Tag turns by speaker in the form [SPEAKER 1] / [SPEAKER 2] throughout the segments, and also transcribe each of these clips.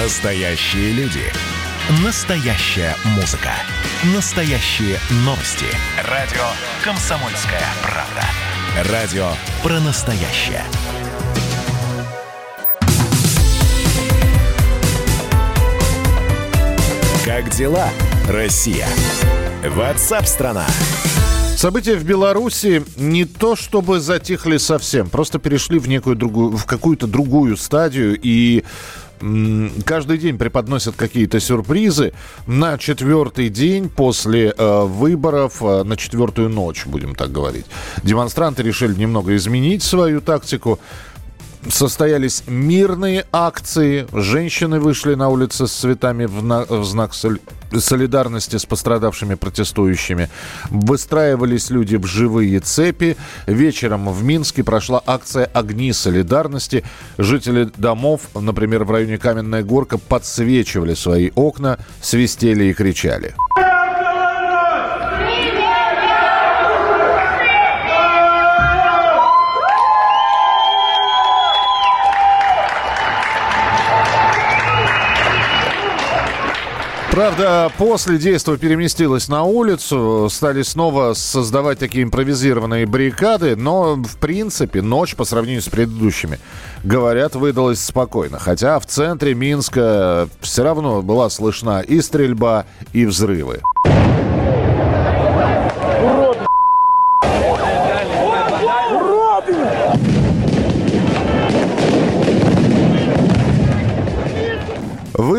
[SPEAKER 1] Настоящие люди. Настоящая музыка. Настоящие новости. Радио «Комсомольская правда». Радио про настоящее. Как дела, Россия? Ватсап-страна!
[SPEAKER 2] События в Беларуси не то чтобы затихли совсем, просто перешли в некую другую, в какую-то другую стадию и каждый день преподносят какие-то сюрпризы. На четвертый день после э, выборов, э, на четвертую ночь, будем так говорить, демонстранты решили немного изменить свою тактику состоялись мирные акции. Женщины вышли на улицы с цветами в, на, в знак солидарности с пострадавшими протестующими. Выстраивались люди в живые цепи. Вечером в Минске прошла акция «Огни солидарности». Жители домов, например, в районе Каменная Горка, подсвечивали свои окна, свистели и кричали. Правда, после действа переместилась на улицу, стали снова создавать такие импровизированные баррикады, но, в принципе, ночь по сравнению с предыдущими, говорят, выдалась спокойно. Хотя в центре Минска все равно была слышна и стрельба, и взрывы.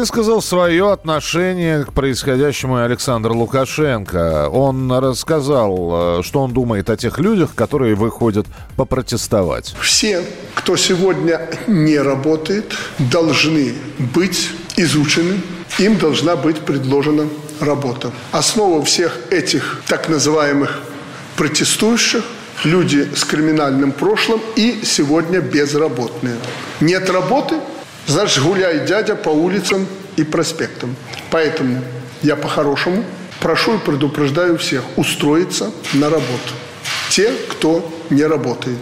[SPEAKER 2] Высказал свое отношение к происходящему Александр Лукашенко. Он рассказал, э, что он думает о тех людях, которые выходят попротестовать.
[SPEAKER 3] Все, кто сегодня не работает, должны быть изучены. Им должна быть предложена работа. Основа всех этих так называемых протестующих люди с криминальным прошлым и сегодня безработные. Нет работы – Значит, гуляй, дядя, по улицам и проспектам. Поэтому я по-хорошему прошу и предупреждаю всех устроиться на работу. Те, кто не работает.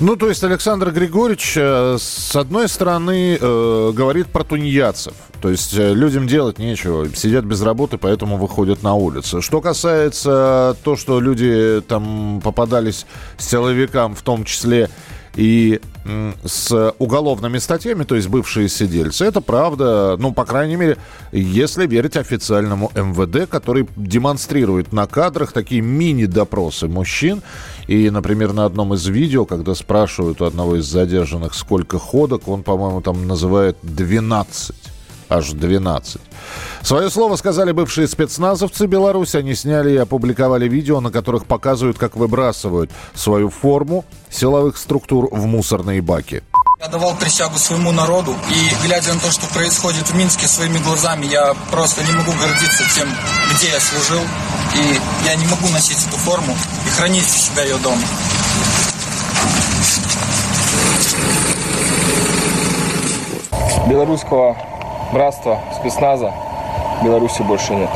[SPEAKER 2] Ну, то есть Александр Григорьевич, э, с одной стороны, э, говорит про тунеядцев. То есть э, людям делать нечего, сидят без работы, поэтому выходят на улицу. Что касается то, что люди там попадались силовикам, в том числе и с уголовными статьями, то есть бывшие сидельцы. Это правда, ну, по крайней мере, если верить официальному МВД, который демонстрирует на кадрах такие мини-допросы мужчин. И, например, на одном из видео, когда спрашивают у одного из задержанных, сколько ходок, он, по-моему, там называет 12 аж 12. Свое слово сказали бывшие спецназовцы Беларуси. Они сняли и опубликовали видео, на которых показывают, как выбрасывают свою форму силовых структур в мусорные баки.
[SPEAKER 4] Я давал присягу своему народу, и глядя на то, что происходит в Минске своими глазами, я просто не могу гордиться тем, где я служил, и я не могу носить эту форму и хранить у себя ее дома.
[SPEAKER 5] Белорусского братства, спецназа Беларуси больше нет.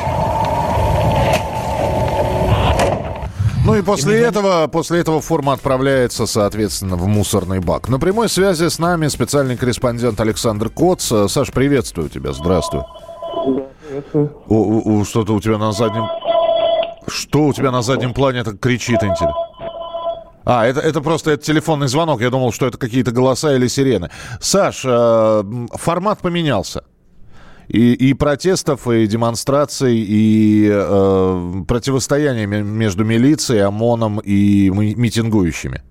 [SPEAKER 2] Ну и после этого, после этого форма отправляется, соответственно, в мусорный бак. На прямой связи с нами специальный корреспондент Александр Коц. Саш, приветствую тебя, здравствуй. Да, приветствую. У, у, что-то у тебя на заднем... Что у тебя на заднем плане так кричит, интересно? А, это, это просто это телефонный звонок. Я думал, что это какие-то голоса или сирены. Саш, э, формат поменялся и, и протестов, и демонстраций, и э, противостояния между милицией, ОМОНом и митингующими.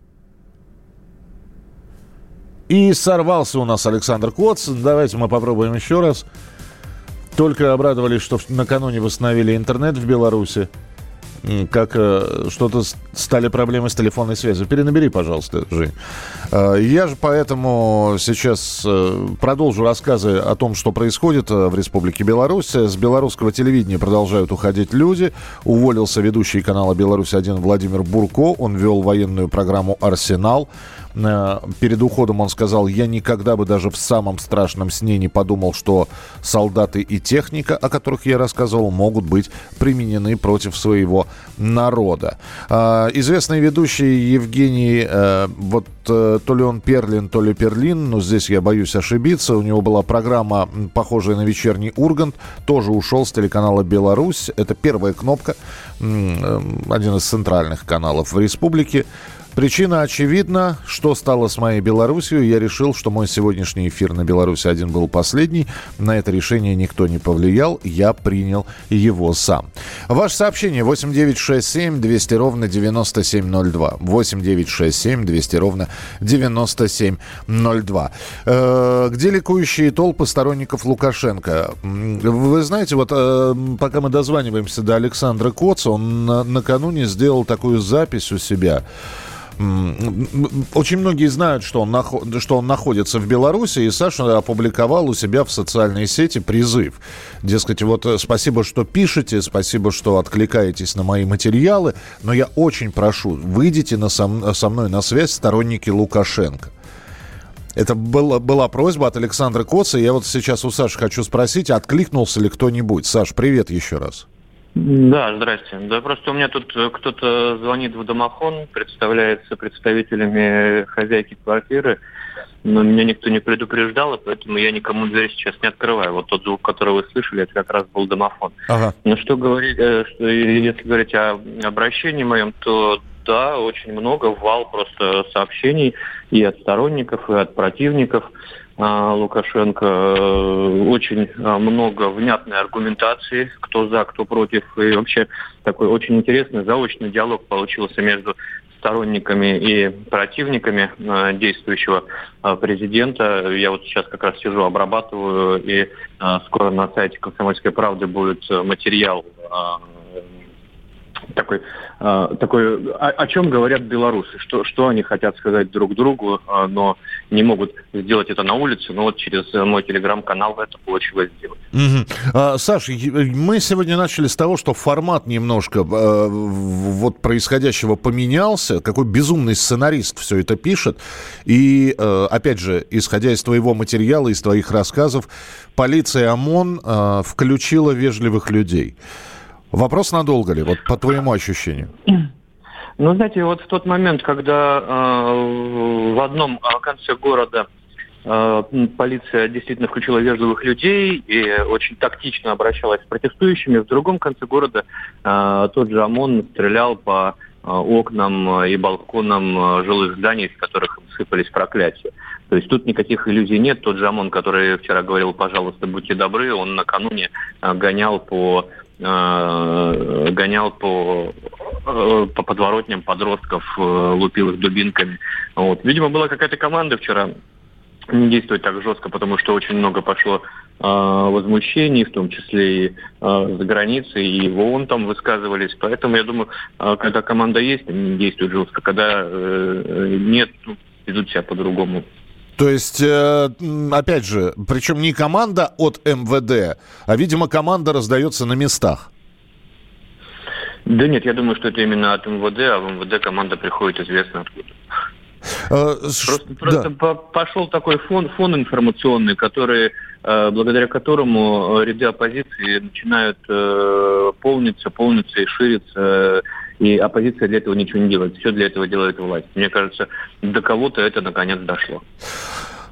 [SPEAKER 2] И сорвался у нас Александр Коц. Давайте мы попробуем еще раз. Только обрадовались, что накануне восстановили интернет в Беларуси как э, что-то стали проблемы с телефонной связью. Перенабери, пожалуйста, Жень. Э, я же поэтому сейчас э, продолжу рассказы о том, что происходит в Республике Беларусь. С белорусского телевидения продолжают уходить люди. Уволился ведущий канала «Беларусь-1» Владимир Бурко. Он вел военную программу «Арсенал». Э, перед уходом он сказал, я никогда бы даже в самом страшном сне не подумал, что солдаты и техника, о которых я рассказывал, могут быть применены против своего народа. Э, известный ведущий Евгений, э, вот то ли он Перлин, то ли Перлин, но здесь я боюсь ошибиться. У него была программа, похожая на вечерний Ургант, тоже ушел с телеканала «Беларусь». Это первая кнопка, один из центральных каналов в республике. Причина очевидна. Что стало с моей Белоруссией? Я решил, что мой сегодняшний эфир на Беларуси один был последний. На это решение никто не повлиял. Я принял его сам. Ваше сообщение 8967 200 ровно 9702. 8967 200 ровно 9702. Э, где ликующие толпы сторонников Лукашенко? Вы знаете, вот э, пока мы дозваниваемся до Александра Коца, он на, накануне сделал такую запись у себя. Очень многие знают, что он, нахо- что он находится в Беларуси, и Саша опубликовал у себя в социальной сети призыв. Дескать, вот э, спасибо, что пишете, спасибо, что откликаетесь на мои материалы, но я очень прошу, выйдите на со, со мной на связь сторонники Лукашенко. Это была, была просьба от Александра Коца. Я вот сейчас у Саши хочу спросить, откликнулся ли кто-нибудь. Саш, привет еще раз.
[SPEAKER 6] Да, здрасте. Да просто у меня тут э, кто-то звонит в домофон, представляется представителями хозяйки квартиры, но меня никто не предупреждал, и поэтому я никому дверь сейчас не открываю. Вот тот звук, который вы слышали, это как раз был домофон. Ага. Но что говорить, э, что, если говорить о обращении моем, то да, очень много, вал просто сообщений и от сторонников, и от противников. А, Лукашенко. Э, очень а, много внятной аргументации, кто за, кто против. И вообще такой очень интересный заочный диалог получился между сторонниками и противниками э, действующего э, президента. Я вот сейчас как раз сижу, обрабатываю, и скоро на сайте «Комсомольской правды» будет материал такой, э, такой о, о чем говорят белорусы, что, что они хотят сказать друг другу, э, но не могут сделать это на улице, но вот через мой телеграм-канал это получилось сделать.
[SPEAKER 2] Угу. А, Саша, мы сегодня начали с того, что формат немножко э, вот происходящего поменялся, какой безумный сценарист все это пишет, и, э, опять же, исходя из твоего материала, из твоих рассказов, полиция ОМОН э, включила вежливых людей. Вопрос надолго ли, вот по твоему ощущению?
[SPEAKER 6] Ну, знаете, вот в тот момент, когда э, в одном э, конце города э, полиция действительно включила вежливых людей и очень тактично обращалась с протестующими, в другом конце города э, тот же ОМОН стрелял по э, окнам и балконам э, жилых зданий, из которых сыпались проклятия. То есть тут никаких иллюзий нет. Тот же ОМОН, который вчера говорил, пожалуйста, будьте добры, он накануне гонял по гонял по, э, по подворотням подростков, э, лупил их дубинками. Вот. Видимо, была какая-то команда вчера не действовать так жестко, потому что очень много пошло э, возмущений, в том числе и э, за границей, и в ООН там высказывались. Поэтому я думаю, э, когда команда есть, они действуют жестко. Когда э, нет, ну, ведут себя по-другому.
[SPEAKER 2] То есть, э, опять же, причем не команда от МВД, а, видимо, команда раздается на местах.
[SPEAKER 6] Да нет, я думаю, что это именно от МВД, а в МВД команда приходит известно откуда. А, просто просто да. пошел такой фон, фон информационный, который, э, благодаря которому ряды оппозиции начинают э, полниться, полниться и шириться. И оппозиция для этого ничего не делает. Все для этого делает власть. Мне кажется, до кого-то это наконец дошло.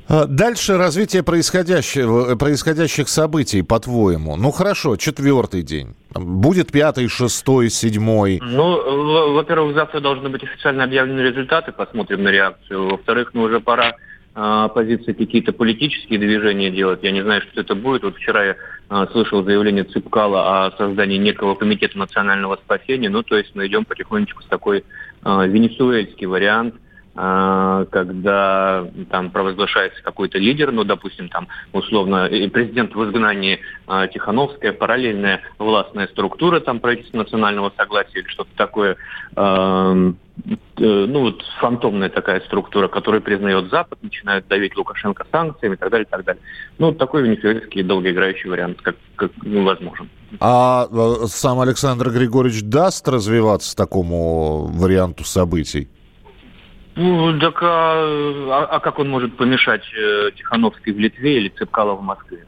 [SPEAKER 2] А, дальше развитие происходящего, происходящих событий, по-твоему. Ну хорошо, четвертый день. Будет пятый, шестой, седьмой.
[SPEAKER 6] Ну, во-первых, завтра должны быть официально объявлены результаты, посмотрим на реакцию. Во-вторых, ну уже пора а, оппозиции какие-то политические движения делать. Я не знаю, что это будет. Вот вчера я а, слышал заявление Цыпкала о создании некого комитета национального спасения. Ну, то есть мы идем потихонечку с такой а, венесуэльский вариант когда там провозглашается какой-то лидер, ну, допустим, там, условно, президент в изгнании а, Тихановская, параллельная властная структура, там, правительство национального согласия или что-то такое, э, ну, вот фантомная такая структура, которую признает Запад, начинают давить Лукашенко санкциями и так далее, и так далее. Ну, такой венесуэльский долгоиграющий вариант, как, как ну, возможен.
[SPEAKER 2] А э, сам Александр Григорьевич даст развиваться такому варианту событий?
[SPEAKER 6] Ну, так а, а, а как он может помешать э, Тихановской в Литве или Цепкало в Москве?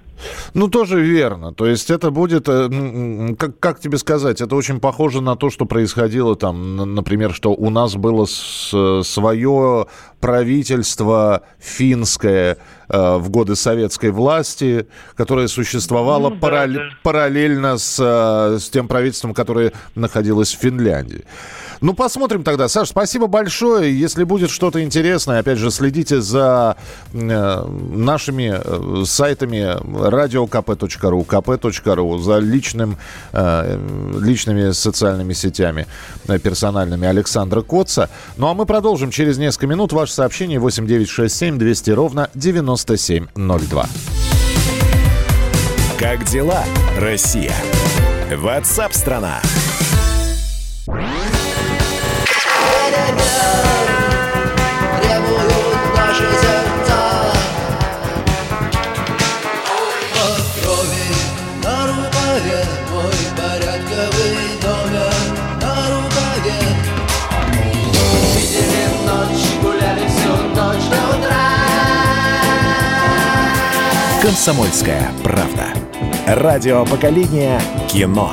[SPEAKER 2] Ну, тоже верно. То есть это будет, э, как, как тебе сказать, это очень похоже на то, что происходило там, например, что у нас было с, свое правительство финское э, в годы советской власти, которое существовало ну, параллель, да. параллельно с, э, с тем правительством, которое находилось в Финляндии. Ну, посмотрим тогда. Саш, спасибо большое. Если будет что-то интересное, опять же, следите за э, нашими сайтами radiokp.ru, kp.ru, за личным, э, личными социальными сетями э, персональными Александра Коца. Ну, а мы продолжим через несколько минут. Ваше сообщение 8967 200 ровно 9702.
[SPEAKER 1] Как дела, Россия? Ватсап-страна! «Комсомольская правда». Радио поколения кино.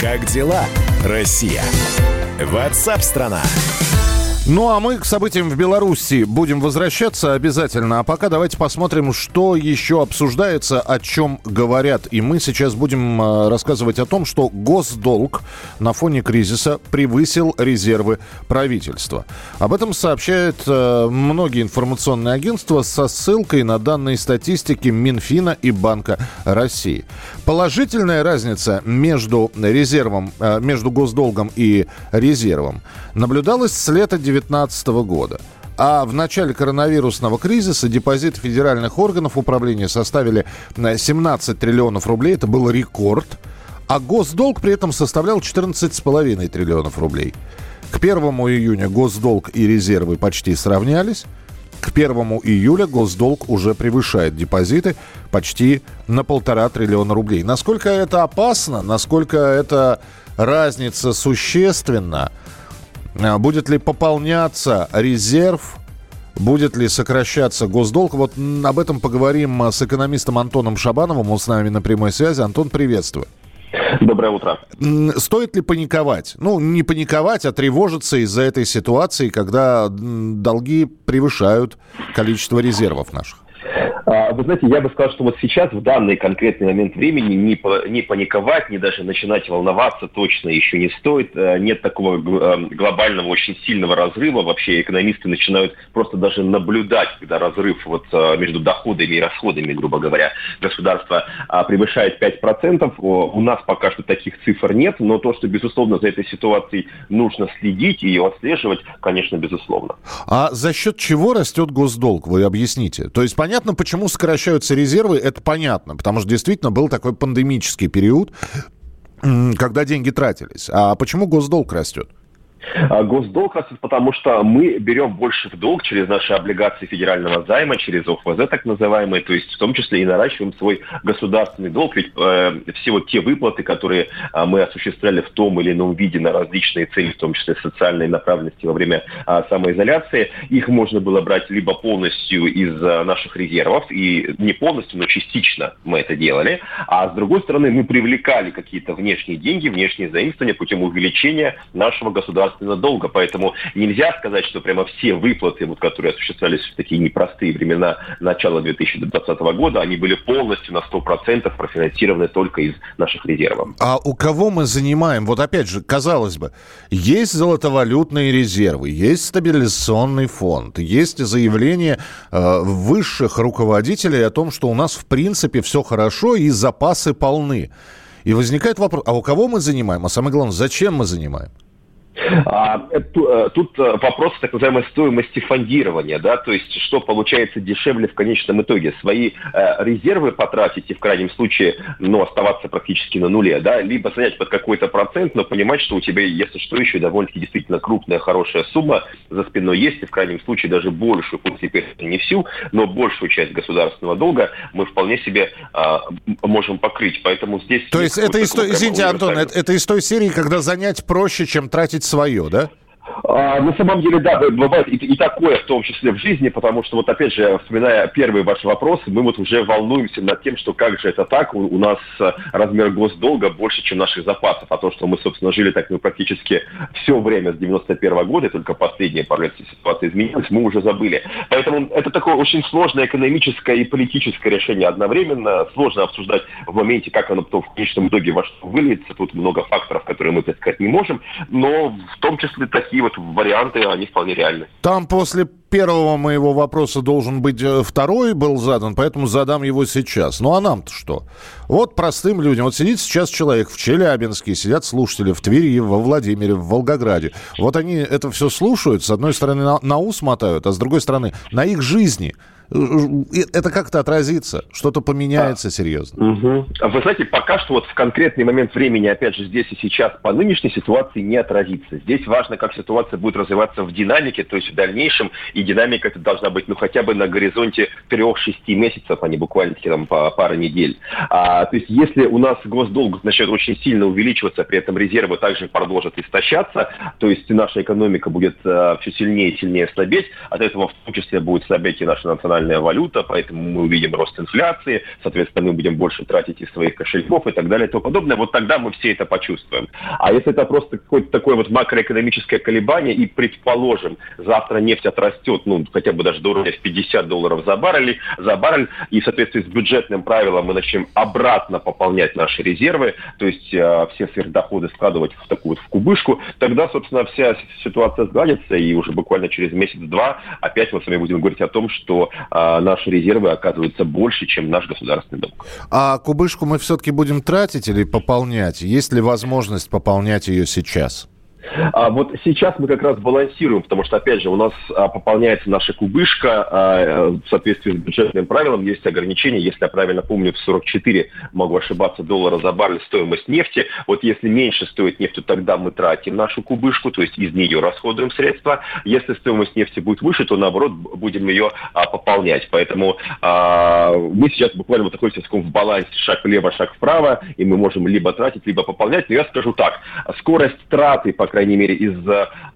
[SPEAKER 1] Как дела, Россия? Ватсап-страна!
[SPEAKER 2] Ну а мы к событиям в Беларуси будем возвращаться обязательно. А пока давайте посмотрим, что еще обсуждается, о чем говорят. И мы сейчас будем э, рассказывать о том, что госдолг на фоне кризиса превысил резервы правительства. Об этом сообщают э, многие информационные агентства со ссылкой на данные статистики Минфина и Банка России. Положительная разница между резервом, э, между госдолгом и резервом наблюдалась с лета 19 2019 года. А в начале коронавирусного кризиса депозиты федеральных органов управления составили 17 триллионов рублей. Это был рекорд. А госдолг при этом составлял 14,5 триллионов рублей. К 1 июня госдолг и резервы почти сравнялись. К 1 июля госдолг уже превышает депозиты почти на полтора триллиона рублей. Насколько это опасно, насколько эта разница существенна, будет ли пополняться резерв? Будет ли сокращаться госдолг? Вот об этом поговорим с экономистом Антоном Шабановым. Он с нами на прямой связи. Антон, приветствую.
[SPEAKER 7] Доброе утро.
[SPEAKER 2] Стоит ли паниковать? Ну, не паниковать, а тревожиться из-за этой ситуации, когда долги превышают количество резервов наших?
[SPEAKER 7] А, вы знаете, я бы сказал, что вот сейчас, в данный конкретный момент времени, не, не паниковать, не даже начинать волноваться точно еще не стоит. Э, нет такого э, глобального, очень сильного разрыва. Вообще экономисты начинают просто даже наблюдать, когда разрыв вот э, между доходами и расходами, грубо говоря, государства а, превышает 5%. У нас пока что таких цифр нет, но то, что, безусловно, за этой ситуацией нужно следить и ее отслеживать, конечно, безусловно.
[SPEAKER 2] А за счет чего растет госдолг? Вы объясните. То есть понятно, почему Почему сокращаются резервы, это понятно, потому что действительно был такой пандемический период, когда деньги тратились. А почему госдолг растет?
[SPEAKER 7] А госдолг растет, потому что мы берем больше в долг через наши облигации федерального займа, через ОФЗ так называемые, то есть в том числе и наращиваем свой государственный долг. Ведь э, все вот те выплаты, которые э, мы осуществляли в том или ином виде на различные цели, в том числе социальной направленности во время э, самоизоляции, их можно было брать либо полностью из э, наших резервов, и не полностью, но частично мы это делали, а с другой стороны мы привлекали какие-то внешние деньги, внешние заимствования путем увеличения нашего государственного государственно долго, поэтому нельзя сказать, что прямо все выплаты, вот, которые осуществлялись в такие непростые времена начала 2020 года, они были полностью на 100% профинансированы только из наших резервов.
[SPEAKER 2] А у кого мы занимаем? Вот опять же, казалось бы, есть золотовалютные резервы, есть стабилизационный фонд, есть заявление э, высших руководителей о том, что у нас в принципе все хорошо и запасы полны. И возникает вопрос, а у кого мы занимаем? А самое главное, зачем мы занимаем?
[SPEAKER 7] А, это, тут э, вопрос так называемой стоимости фондирования, да, то есть что получается дешевле в конечном итоге, свои э, резервы потратить и в крайнем случае, ну, оставаться практически на нуле, да, либо занять под какой-то процент, но понимать, что у тебя, если что, еще довольно-таки действительно крупная, хорошая сумма за спиной есть, и в крайнем случае даже большую, пусть теперь не всю, но большую часть государственного долга мы вполне себе э, можем покрыть, поэтому здесь...
[SPEAKER 2] То есть это из той, извините, Антон, это, это из той серии, когда занять проще, чем тратить свое, да?
[SPEAKER 7] А, на самом деле, да, бывает и, и такое, в том числе в жизни, потому что вот опять же, вспоминая первый ваш вопрос, мы вот уже волнуемся над тем, что как же это так, у, у нас э, размер госдолга больше, чем наших запасов, а то, что мы, собственно, жили так ну, практически все время с 91 -го года, только последние пару лет ситуация изменилась, мы уже забыли. Поэтому это такое очень сложное экономическое и политическое решение одновременно, сложно обсуждать в моменте, как оно потом в конечном итоге во что выльется, тут много факторов, которые мы предсказать не можем, но в том числе такие вот варианты, они вполне реальны.
[SPEAKER 2] Там после первого моего вопроса должен быть э, второй был задан, поэтому задам его сейчас. Ну а нам-то что? Вот простым людям. Вот сидит сейчас человек в Челябинске, сидят слушатели в Твери, во Владимире, в Волгограде. Вот они это все слушают, с одной стороны на, на ус мотают, а с другой стороны на их жизни – это как-то отразится, что-то поменяется а, серьезно.
[SPEAKER 7] Угу. Вы знаете, пока что вот в конкретный момент времени, опять же, здесь и сейчас по нынешней ситуации не отразится. Здесь важно, как ситуация будет развиваться в динамике, то есть в дальнейшем, и динамика это должна быть, ну, хотя бы на горизонте 3-6 месяцев, а не буквально там по пара недель. А, то есть если у нас госдолг начнет очень сильно увеличиваться, при этом резервы также продолжат истощаться, то есть наша экономика будет а, все сильнее и сильнее слабеть, от этого в том числе будет слабеть и наша национальная национальная валюта, поэтому мы увидим рост инфляции, соответственно, мы будем больше тратить из своих кошельков и так далее и тому подобное. Вот тогда мы все это почувствуем. А если это просто какое-то такое вот макроэкономическое колебание, и, предположим, завтра нефть отрастет, ну, хотя бы даже до уровня в 50 долларов за баррель, за баррель, и в соответствии с бюджетным правилом мы начнем обратно пополнять наши резервы, то есть э, все сверхдоходы складывать в такую вот в кубышку, тогда, собственно, вся ситуация сгладится, и уже буквально через месяц-два опять мы с вами будем говорить о том, что наши резервы оказываются больше, чем наш государственный долг.
[SPEAKER 2] А кубышку мы все-таки будем тратить или пополнять? Есть ли возможность пополнять ее сейчас?
[SPEAKER 7] А вот сейчас мы как раз балансируем, потому что, опять же, у нас а, пополняется наша кубышка а, в соответствии с бюджетным правилом. Есть ограничения, если я правильно помню, в 44, могу ошибаться, доллара за баррель стоимость нефти. Вот если меньше стоит нефть, то тогда мы тратим нашу кубышку, то есть из нее расходуем средства. Если стоимость нефти будет выше, то наоборот будем ее а, пополнять. Поэтому мы сейчас буквально вот такой в балансе шаг влево, шаг вправо, и мы можем либо тратить, либо пополнять. Но я скажу так, скорость траты, по крайней мере, из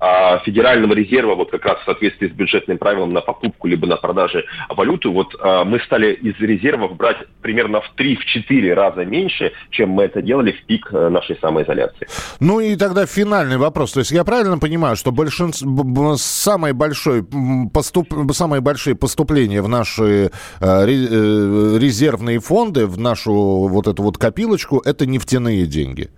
[SPEAKER 7] а, Федерального резерва, вот как раз в соответствии с бюджетным правилом на покупку либо на продаже валюты, вот а, мы стали из резервов брать примерно в 3-4 раза меньше, чем мы это делали в пик э, нашей самоизоляции.
[SPEAKER 2] Ну и тогда финальный вопрос. То есть я правильно понимаю, что большинство, самое большое поступ, самые большие поступления в наши э, э, резервные фонды, в нашу вот эту вот копилочку, это нефтяные деньги?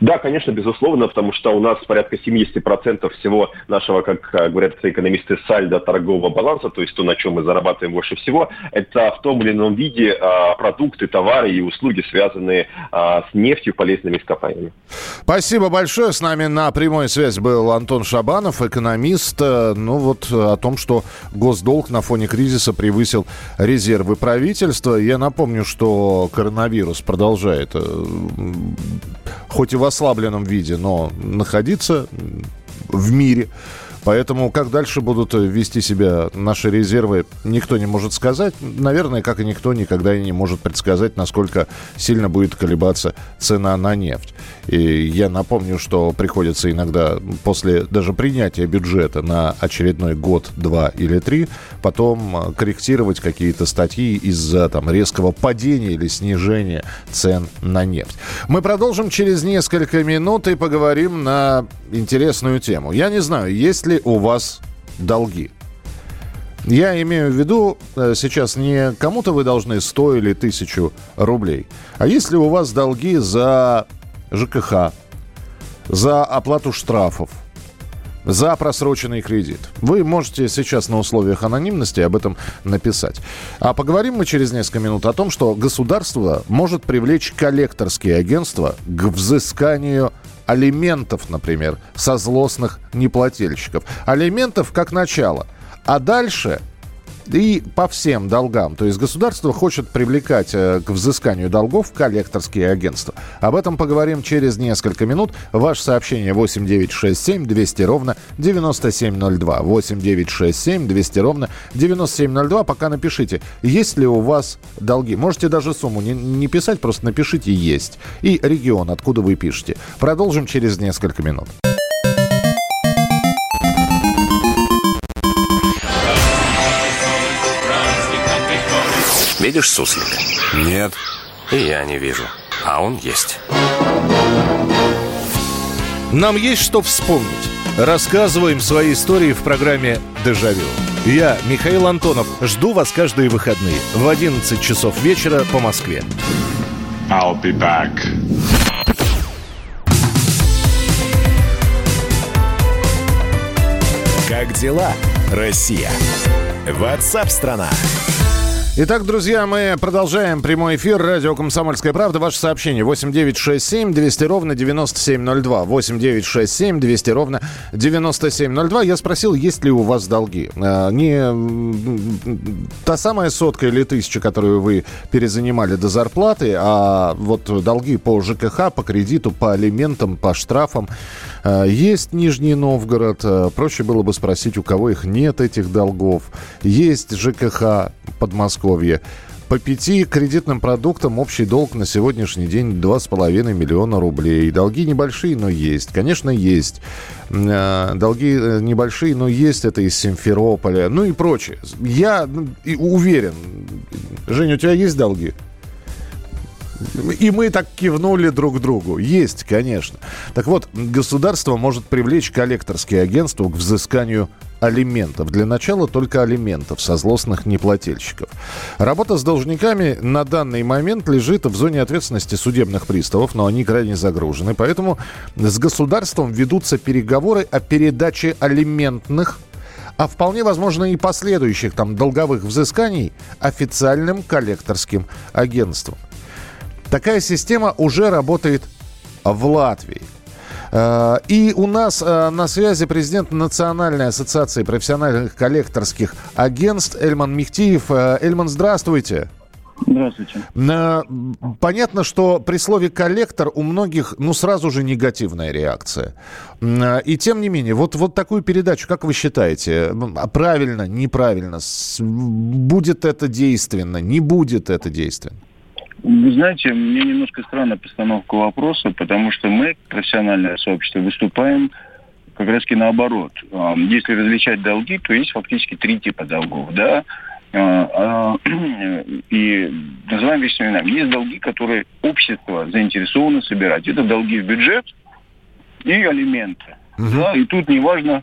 [SPEAKER 7] Да, конечно, безусловно, потому что у нас порядка 70% всего нашего, как говорят экономисты, сальда торгового баланса, то есть то, на чем мы зарабатываем больше всего, это в том или ином виде а, продукты, товары и услуги, связанные а, с нефтью, полезными ископаемыми.
[SPEAKER 2] Спасибо большое. С нами на прямой связи был Антон Шабанов, экономист. Ну вот о том, что госдолг на фоне кризиса превысил резервы правительства. Я напомню, что коронавирус продолжает э, хоть и в ослабленном виде, но находиться в мире. Поэтому как дальше будут вести себя наши резервы, никто не может сказать. Наверное, как и никто никогда и не может предсказать, насколько сильно будет колебаться цена на нефть. И я напомню, что приходится иногда после даже принятия бюджета на очередной год, два или три, потом а, корректировать какие-то статьи из-за там резкого падения или снижения цен на нефть. Мы продолжим через несколько минут и поговорим на интересную тему. Я не знаю, есть ли у вас долги. Я имею в виду э, сейчас не кому-то вы должны 100 или 1000 рублей, а если у вас долги за ЖКХ, за оплату штрафов, за просроченный кредит. Вы можете сейчас на условиях анонимности об этом написать. А поговорим мы через несколько минут о том, что государство может привлечь коллекторские агентства к взысканию алиментов, например, со злостных неплательщиков. Алиментов как начало. А дальше и по всем долгам. То есть государство хочет привлекать э, к взысканию долгов коллекторские агентства. Об этом поговорим через несколько минут. Ваше сообщение 8967 200 ровно 9702. 8967 200 ровно 9702. Пока напишите, есть ли у вас долги. Можете даже сумму не, не писать, просто напишите «есть». И регион, откуда вы пишете. Продолжим через несколько минут.
[SPEAKER 8] Видишь суслика?
[SPEAKER 9] Нет.
[SPEAKER 8] И я не вижу. А он есть.
[SPEAKER 2] Нам есть что вспомнить. Рассказываем свои истории в программе «Дежавю». Я, Михаил Антонов, жду вас каждые выходные в 11 часов вечера по Москве.
[SPEAKER 9] I'll be back.
[SPEAKER 1] Как дела, Россия? Ватсап-страна!
[SPEAKER 2] Итак, друзья, мы продолжаем прямой эфир. Радио «Комсомольская правда». Ваше сообщение 8967 200 ровно 9702. 8967 200 ровно 9702. Я спросил, есть ли у вас долги. А, не та самая сотка или тысяча, которую вы перезанимали до зарплаты, а вот долги по ЖКХ, по кредиту, по алиментам, по штрафам. А, есть Нижний Новгород. А, проще было бы спросить, у кого их нет, этих долгов. Есть ЖКХ Подмосковье. По пяти кредитным продуктам общий долг на сегодняшний день 2,5 миллиона рублей. Долги небольшие, но есть. Конечно, есть. Э, долги э, небольшие, но есть. Это из Симферополя. Ну и прочее. Я уверен. Женя, у тебя есть долги? И мы так кивнули друг другу. Есть, конечно. Так вот, государство может привлечь коллекторские агентства к взысканию алиментов. Для начала только алиментов со злостных неплательщиков. Работа с должниками на данный момент лежит в зоне ответственности судебных приставов, но они крайне загружены. Поэтому с государством ведутся переговоры о передаче алиментных а вполне возможно и последующих там долговых взысканий официальным коллекторским агентством. Такая система уже работает в Латвии. Э, и у нас э, на связи президент Национальной ассоциации профессиональных коллекторских агентств Эльман Михтиев. Э, Эльман, здравствуйте.
[SPEAKER 10] Здравствуйте.
[SPEAKER 2] Понятно, что при слове коллектор у многих, ну, сразу же негативная реакция. И тем не менее, вот, вот такую передачу, как вы считаете, правильно, неправильно, будет это действенно, не будет это действенно?
[SPEAKER 10] Вы знаете, мне немножко странная постановка вопроса, потому что мы, профессиональное сообщество, выступаем как раз таки наоборот. Если различать долги, то есть фактически три типа долгов, да, а, а, и называем вещи именами. Есть долги, которые общество заинтересовано собирать. Это долги в бюджет и алименты. Угу. Да, и тут неважно,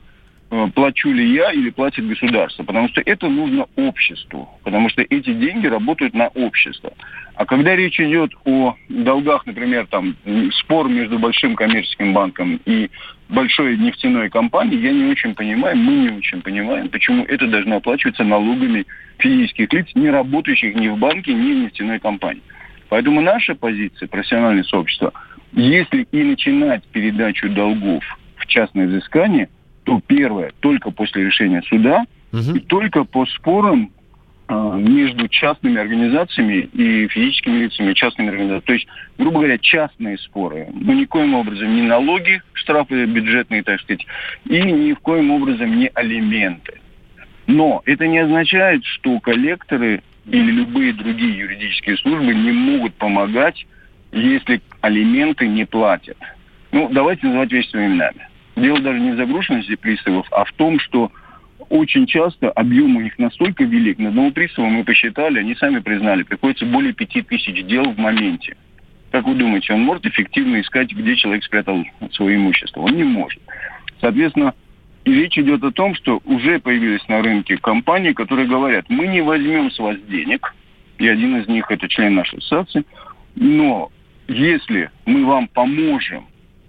[SPEAKER 10] плачу ли я или платит государство, потому что это нужно обществу, потому что эти деньги работают на общество. А когда речь идет о долгах, например, там спор между большим коммерческим банком и большой нефтяной компанией, я не очень понимаю, мы не очень понимаем, почему это должно оплачиваться налогами физических лиц, не работающих ни в банке, ни в нефтяной компании. Поэтому наша позиция, профессиональное сообщество, если и начинать передачу долгов в частное взыскание – то первое только после решения суда угу. и только по спорам а, между частными организациями и физическими лицами, частными организациями. То есть, грубо говоря, частные споры. Но никоим образом не налоги, штрафы бюджетные, так сказать, и ни в коем образом не алименты. Но это не означает, что коллекторы или любые другие юридические службы не могут помогать, если алименты не платят. Ну, давайте называть вещи своими именами. Дело даже не в загруженности приставов, а в том, что очень часто объем у них настолько велик. На одного пристава мы посчитали, они сами признали, приходится более пяти тысяч дел в моменте. Как вы думаете, он может эффективно искать, где человек спрятал свое имущество? Он не может. Соответственно, и речь идет о том, что уже появились на рынке компании, которые говорят, мы не возьмем с вас денег, и один из них это член нашей ассоциации, но если мы вам поможем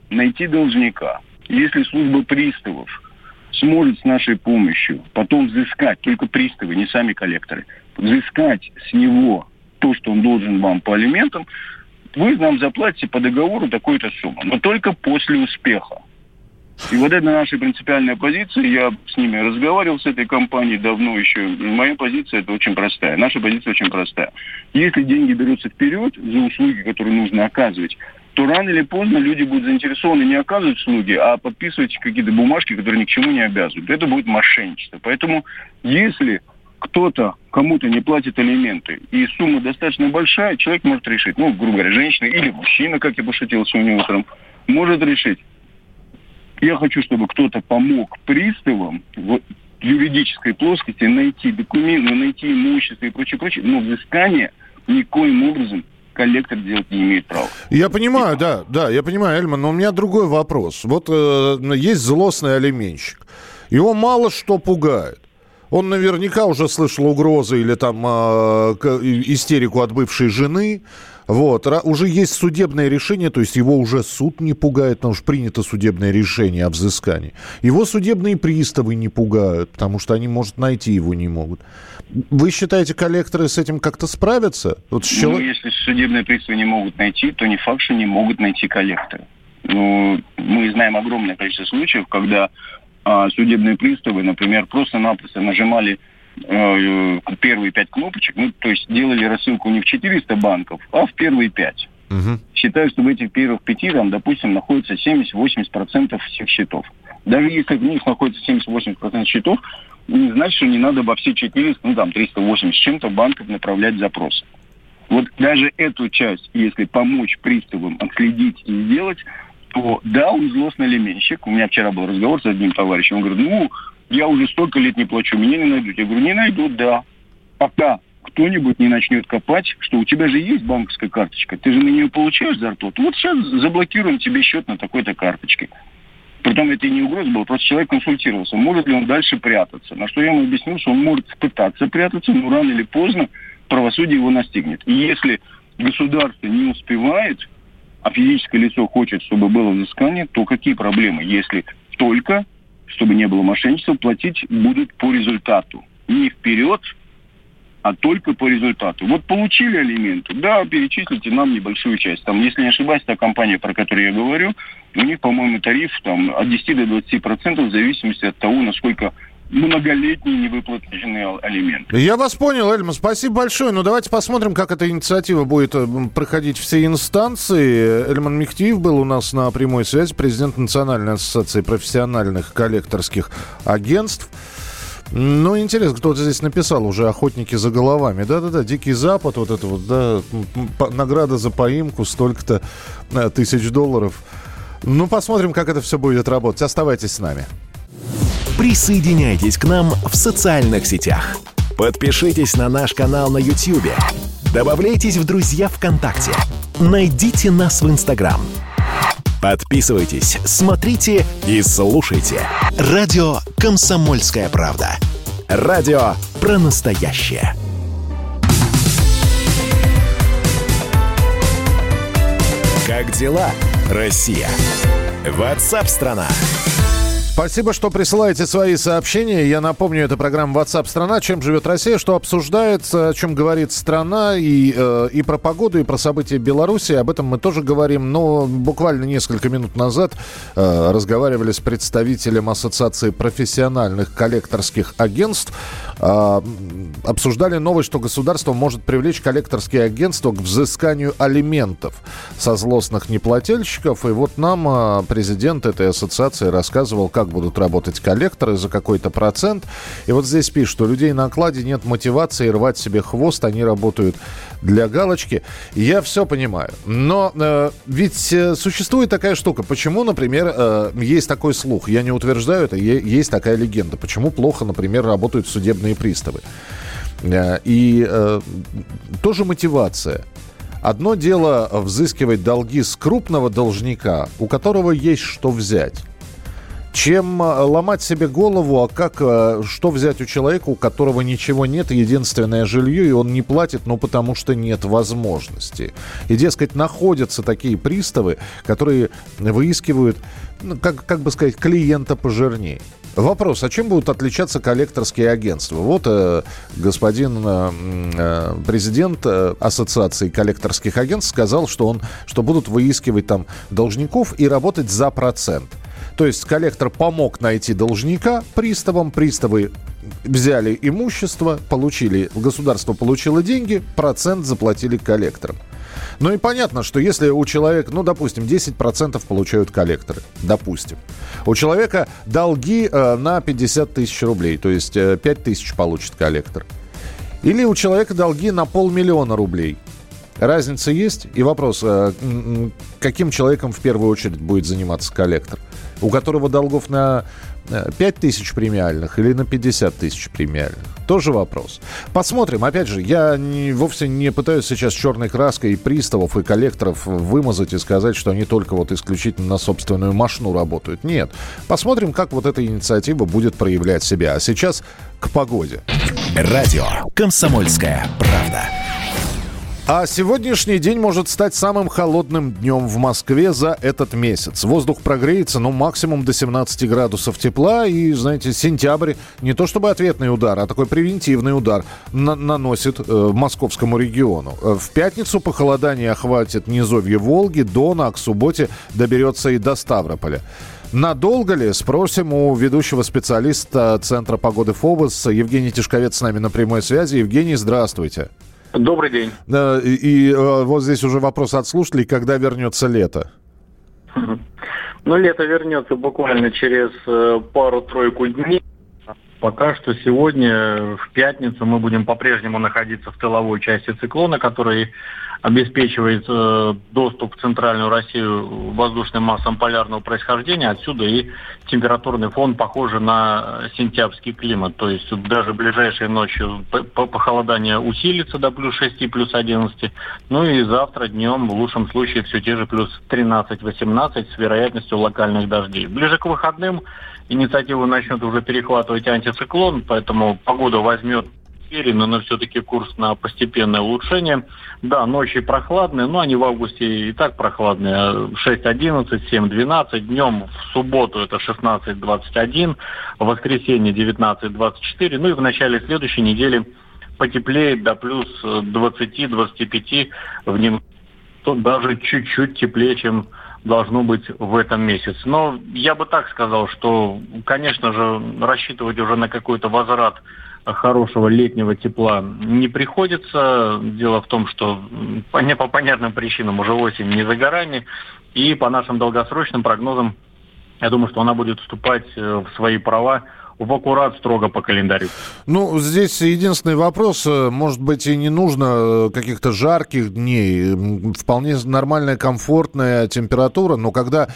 [SPEAKER 10] найти должника, если служба приставов сможет с нашей помощью потом взыскать, только приставы, не сами коллекторы, взыскать с него то, что он должен вам по алиментам, вы нам заплатите по договору такую-то сумму, но только после успеха. И вот это наша принципиальная позиция. Я с ними разговаривал, с этой компанией давно еще. Моя позиция это очень простая. Наша позиция очень простая. Если деньги берутся вперед за услуги, которые нужно оказывать, то рано или поздно люди будут заинтересованы не оказывать услуги, а подписывать какие-то бумажки, которые ни к чему не обязывают. Это будет мошенничество. Поэтому если кто-то кому-то не платит алименты, и сумма достаточно большая, человек может решить, ну, грубо говоря, женщина или мужчина, как я пошутил сегодня утром, может решить, я хочу, чтобы кто-то помог приставам в юридической плоскости найти документы, найти имущество и прочее, прочее, но взыскание никоим образом коллектор делать не имеет права.
[SPEAKER 2] Я понимаю, да, да, я понимаю, Эльман, но у меня другой вопрос. Вот э, есть злостный алименщик. Его мало что пугает. Он наверняка уже слышал угрозы или там э, истерику от бывшей жены. Вот, уже есть судебное решение, то есть его уже суд не пугает, потому что принято судебное решение о взыскании. Его судебные приставы не пугают, потому что они, может, найти его не могут. Вы считаете, коллекторы с этим как-то справятся?
[SPEAKER 10] Вот ну, если судебные приставы не могут найти, то не факт, что не могут найти коллекторы. Ну, мы знаем огромное количество случаев, когда а, судебные приставы, например, просто-напросто нажимали э, первые пять кнопочек, ну, то есть делали рассылку не в 400 банков, а в первые пять. Угу. Считаю, что в этих первых пяти, там, допустим, находится 70-80% всех счетов. Даже если в них находится 70-80% счетов, не значит, что не надо во все 400, ну там 380 с чем-то банков направлять запросы. Вот даже эту часть, если помочь приставам отследить и сделать, то да, он злостный алименщик. У меня вчера был разговор с одним товарищем. Он говорит, ну, я уже столько лет не плачу, меня не найдут. Я говорю, не найдут, да. Пока кто-нибудь не начнет копать, что у тебя же есть банковская карточка, ты же на нее получаешь зарплату. Вот сейчас заблокируем тебе счет на такой-то карточке. Притом это и не угроза была, просто человек консультировался, может ли он дальше прятаться. На что я ему объяснил, что он может пытаться прятаться, но рано или поздно правосудие его настигнет. И если государство не успевает, а физическое лицо хочет, чтобы было взыскание, то какие проблемы, если только, чтобы не было мошенничества, платить будут по результату. Не вперед, а только по результату. Вот получили алименты, да, перечислите нам небольшую часть. Там, если не ошибаюсь, та компания, про которую я говорю, у них, по-моему, тариф там, от 10 до 20 процентов в зависимости от того, насколько многолетние невыплаченные алименты.
[SPEAKER 2] Я вас понял, Эльма, спасибо большое. Ну, давайте посмотрим, как эта инициатива будет э, проходить все инстанции. Эльман Мехтиев был у нас на прямой связи, президент Национальной ассоциации профессиональных коллекторских агентств. Ну, интересно, кто-то здесь написал уже «Охотники за головами». Да-да-да, «Дикий Запад», вот это вот, да, награда за поимку, столько-то э, тысяч долларов. Ну, посмотрим, как это все будет работать. Оставайтесь с нами.
[SPEAKER 1] Присоединяйтесь к нам в социальных сетях. Подпишитесь на наш канал на YouTube. Добавляйтесь в друзья ВКонтакте. Найдите нас в Инстаграм. Подписывайтесь, смотрите и слушайте. Радио «Комсомольская правда». Радио про настоящее. Как дела, Россия? Ватсап-страна! страна
[SPEAKER 2] Спасибо, что присылаете свои сообщения. Я напомню, это программа WhatsApp страна Чем живет Россия? Что обсуждается? О чем говорит страна? И, э, и про погоду, и про события Беларуси. Об этом мы тоже говорим. Но буквально несколько минут назад э, разговаривали с представителем Ассоциации профессиональных коллекторских агентств. Э, обсуждали новость, что государство может привлечь коллекторские агентства к взысканию алиментов со злостных неплательщиков. И вот нам э, президент этой ассоциации рассказывал, как будут работать коллекторы за какой-то процент. И вот здесь пишут, что у людей на окладе нет мотивации рвать себе хвост, они работают для галочки. Я все понимаю. Но э, ведь э, существует такая штука. Почему, например, э, есть такой слух? Я не утверждаю это, есть такая легенда. Почему плохо, например, работают судебные приставы? Э, и э, тоже мотивация. Одно дело взыскивать долги с крупного должника, у которого есть что взять чем э, ломать себе голову, а как, э, что взять у человека, у которого ничего нет, единственное жилье, и он не платит, ну, потому что нет возможности. И, дескать, находятся такие приставы, которые выискивают, ну, как, как бы сказать, клиента пожирнее. Вопрос, а чем будут отличаться коллекторские агентства? Вот э, господин э, э, президент э, Ассоциации коллекторских агентств сказал, что, он, что будут выискивать там должников и работать за процент. То есть коллектор помог найти должника приставам, приставы взяли имущество, получили, государство получило деньги, процент заплатили коллекторам. Ну и понятно, что если у человека, ну, допустим, 10% получают коллекторы, допустим. У человека долги э, на 50 тысяч рублей, то есть э, 5 тысяч получит коллектор. Или у человека долги на полмиллиона рублей. Разница есть? И вопрос, э, каким человеком в первую очередь будет заниматься коллектор? У которого долгов на 5 э, тысяч премиальных или на 50 тысяч премиальных? Тоже вопрос. Посмотрим. Опять же, я не, вовсе не пытаюсь сейчас черной краской и приставов, и коллекторов вымазать и сказать, что они только вот исключительно на собственную машину работают. Нет. Посмотрим, как вот эта инициатива будет проявлять себя. А сейчас к погоде.
[SPEAKER 1] Радио «Комсомольская правда».
[SPEAKER 2] А сегодняшний день может стать самым холодным днем в Москве за этот месяц. Воздух прогреется, ну, максимум до 17 градусов тепла. И, знаете, сентябрь не то чтобы ответный удар, а такой превентивный удар на- наносит э, московскому региону. Э, в пятницу похолодание охватит низовье Волги, Дона, а к субботе доберется и до Ставрополя. Надолго ли? Спросим у ведущего специалиста Центра погоды ФОБОС Евгений Тишковец с нами на прямой связи. Евгений, здравствуйте.
[SPEAKER 11] Добрый день.
[SPEAKER 2] И, и э, вот здесь уже вопрос от слушателей, когда вернется лето?
[SPEAKER 11] Ну, лето вернется буквально через э, пару-тройку дней. Пока что сегодня, в пятницу, мы будем по-прежнему находиться в тыловой части циклона, который обеспечивает э, доступ в центральную Россию воздушным массам полярного происхождения. Отсюда и температурный фон похожий на сентябрьский климат. То есть даже ближайшей ночью похолодание усилится до плюс 6, плюс 11. Ну и завтра днем в лучшем случае все те же плюс 13-18 с вероятностью локальных дождей. Ближе к выходным инициативу начнет уже перехватывать антициклон, поэтому погода возьмет уверенно, но все-таки курс на постепенное улучшение. Да, ночи прохладные, но они в августе и так прохладные. 6-11, 7-12, днем в субботу это 16-21, в воскресенье 19-24, ну и в начале следующей недели потеплеет до плюс 20-25 в нем тут даже чуть-чуть теплее, чем должно быть в этом месяце. Но я бы так сказал, что, конечно же, рассчитывать уже на какой-то возврат хорошего летнего тепла не приходится. Дело в том, что по понятным причинам уже осень не за горами. И по нашим долгосрочным прогнозам, я думаю, что она будет вступать э, в свои права в аккурат строго по календарю.
[SPEAKER 2] Ну, здесь единственный вопрос, э, может быть, и не нужно э, каких-то жарких дней, вполне нормальная, комфортная температура, но когда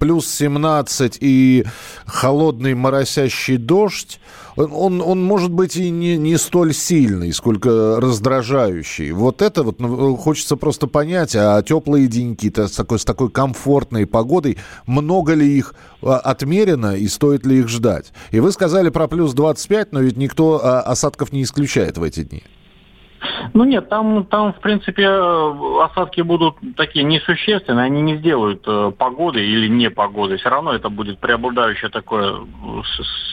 [SPEAKER 2] плюс 17 и холодный моросящий дождь, он, он может быть и не, не столь сильный, сколько раздражающий. Вот это вот ну, хочется просто понять, а теплые деньки -то с, такой, с такой комфортной погодой, много ли их а, отмерено и стоит ли их ждать? И вы сказали про плюс 25, но ведь никто а, осадков не исключает в эти дни.
[SPEAKER 11] Ну нет, там, там в принципе осадки будут такие несущественные, они не сделают э, погоды или не погоды. Все равно это будет преобладающее такое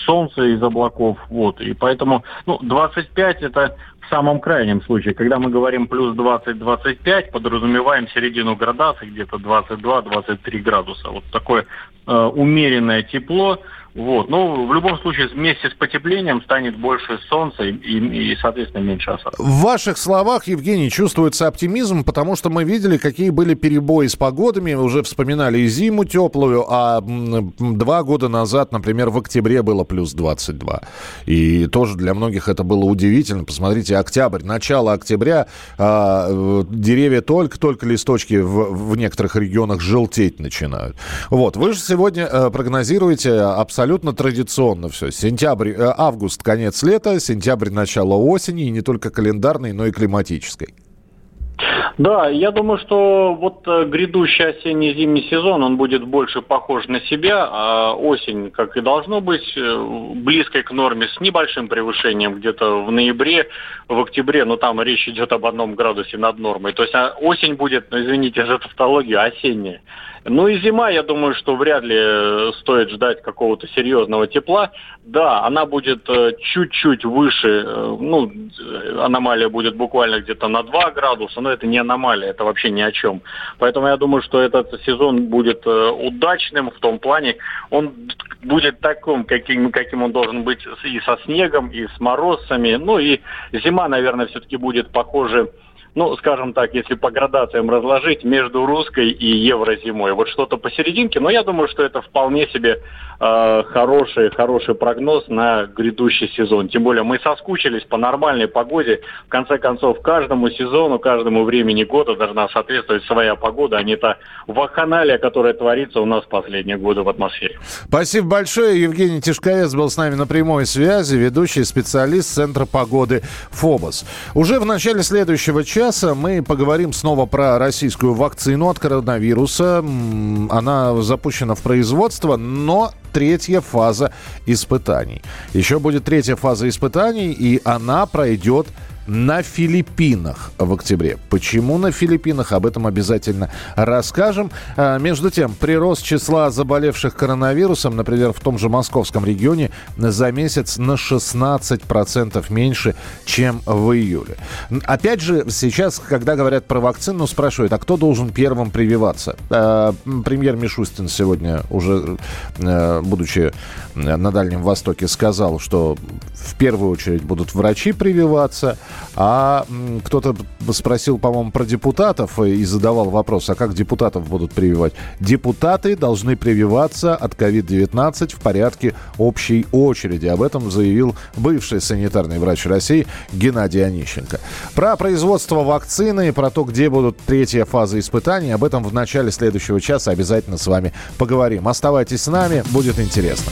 [SPEAKER 11] солнце из облаков. Вот. И поэтому ну, 25 это в самом крайнем случае. Когда мы говорим плюс 20-25, подразумеваем середину градации, где-то 22-23 градуса. Вот такое э, умеренное тепло. Вот. Но в любом случае вместе с потеплением станет больше солнца и, и, и соответственно, меньше осадков.
[SPEAKER 2] В ваших словах, Евгений, чувствуется оптимизм, потому что мы видели, какие были перебои с погодами. Уже вспоминали и зиму теплую, а два года назад, например, в октябре было плюс 22. И тоже для многих это было удивительно. Посмотрите, октябрь, начало октября, а, э, деревья только-только листочки в, в некоторых регионах желтеть начинают. Вот, вы же сегодня э, прогнозируете абсолютно абсолютно традиционно все. Сентябрь, э, август, конец лета, сентябрь, начало осени, и не только календарной, но и климатической.
[SPEAKER 11] Да, я думаю, что вот э, грядущий осенне-зимний сезон, он будет больше похож на себя, а осень, как и должно быть, э, близкой к норме, с небольшим превышением где-то в ноябре, в октябре, но там речь идет об одном градусе над нормой. То есть а осень будет, ну, извините за тавтологию, осенняя. Ну и зима, я думаю, что вряд ли э, стоит ждать какого-то серьезного тепла. Да, она будет чуть-чуть выше, ну, аномалия будет буквально где-то на 2 градуса, но это не аномалия, это вообще ни о чем. Поэтому я думаю, что этот сезон будет удачным в том плане, он будет таким, каким, каким он должен быть и со снегом, и с морозами. Ну и зима, наверное, все-таки будет похожа ну, скажем так, если по градациям разложить, между русской и еврозимой. Вот что-то посерединке, но я думаю, что это вполне себе э, хороший, хороший прогноз на грядущий сезон. Тем более мы соскучились по нормальной погоде. В конце концов, каждому сезону, каждому времени года должна соответствовать своя погода, а не та вакханалия, которая творится у нас последние годы в атмосфере.
[SPEAKER 2] Спасибо большое. Евгений Тишковец был с нами на прямой связи, ведущий специалист Центра погоды ФОБОС. Уже в начале следующего часа часа мы поговорим снова про российскую вакцину от коронавируса. Она запущена в производство, но третья фаза испытаний. Еще будет третья фаза испытаний, и она пройдет на Филиппинах в октябре. Почему на Филиппинах? Об этом обязательно расскажем. А, между тем, прирост числа заболевших коронавирусом, например, в том же московском регионе, за месяц на 16% меньше, чем в июле. Опять же, сейчас, когда говорят про вакцину, спрашивают, а кто должен первым прививаться? А, премьер Мишустин сегодня уже, э, будучи на Дальнем Востоке, сказал, что в первую очередь будут врачи прививаться, а кто-то спросил, по-моему, про депутатов и задавал вопрос, а как депутатов будут прививать? Депутаты должны прививаться от COVID-19 в порядке общей очереди. Об этом заявил бывший санитарный врач России Геннадий Онищенко. Про производство вакцины, про то, где будут третья фаза испытаний, об этом в начале следующего часа обязательно с вами поговорим. Оставайтесь с нами, будет интересно.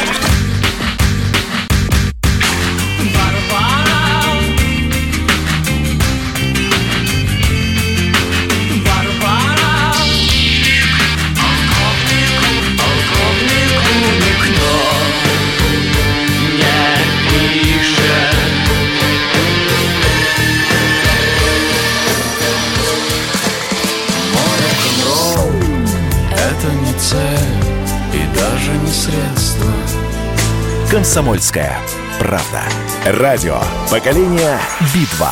[SPEAKER 1] «Комсомольская правда». Радио «Поколение Битва».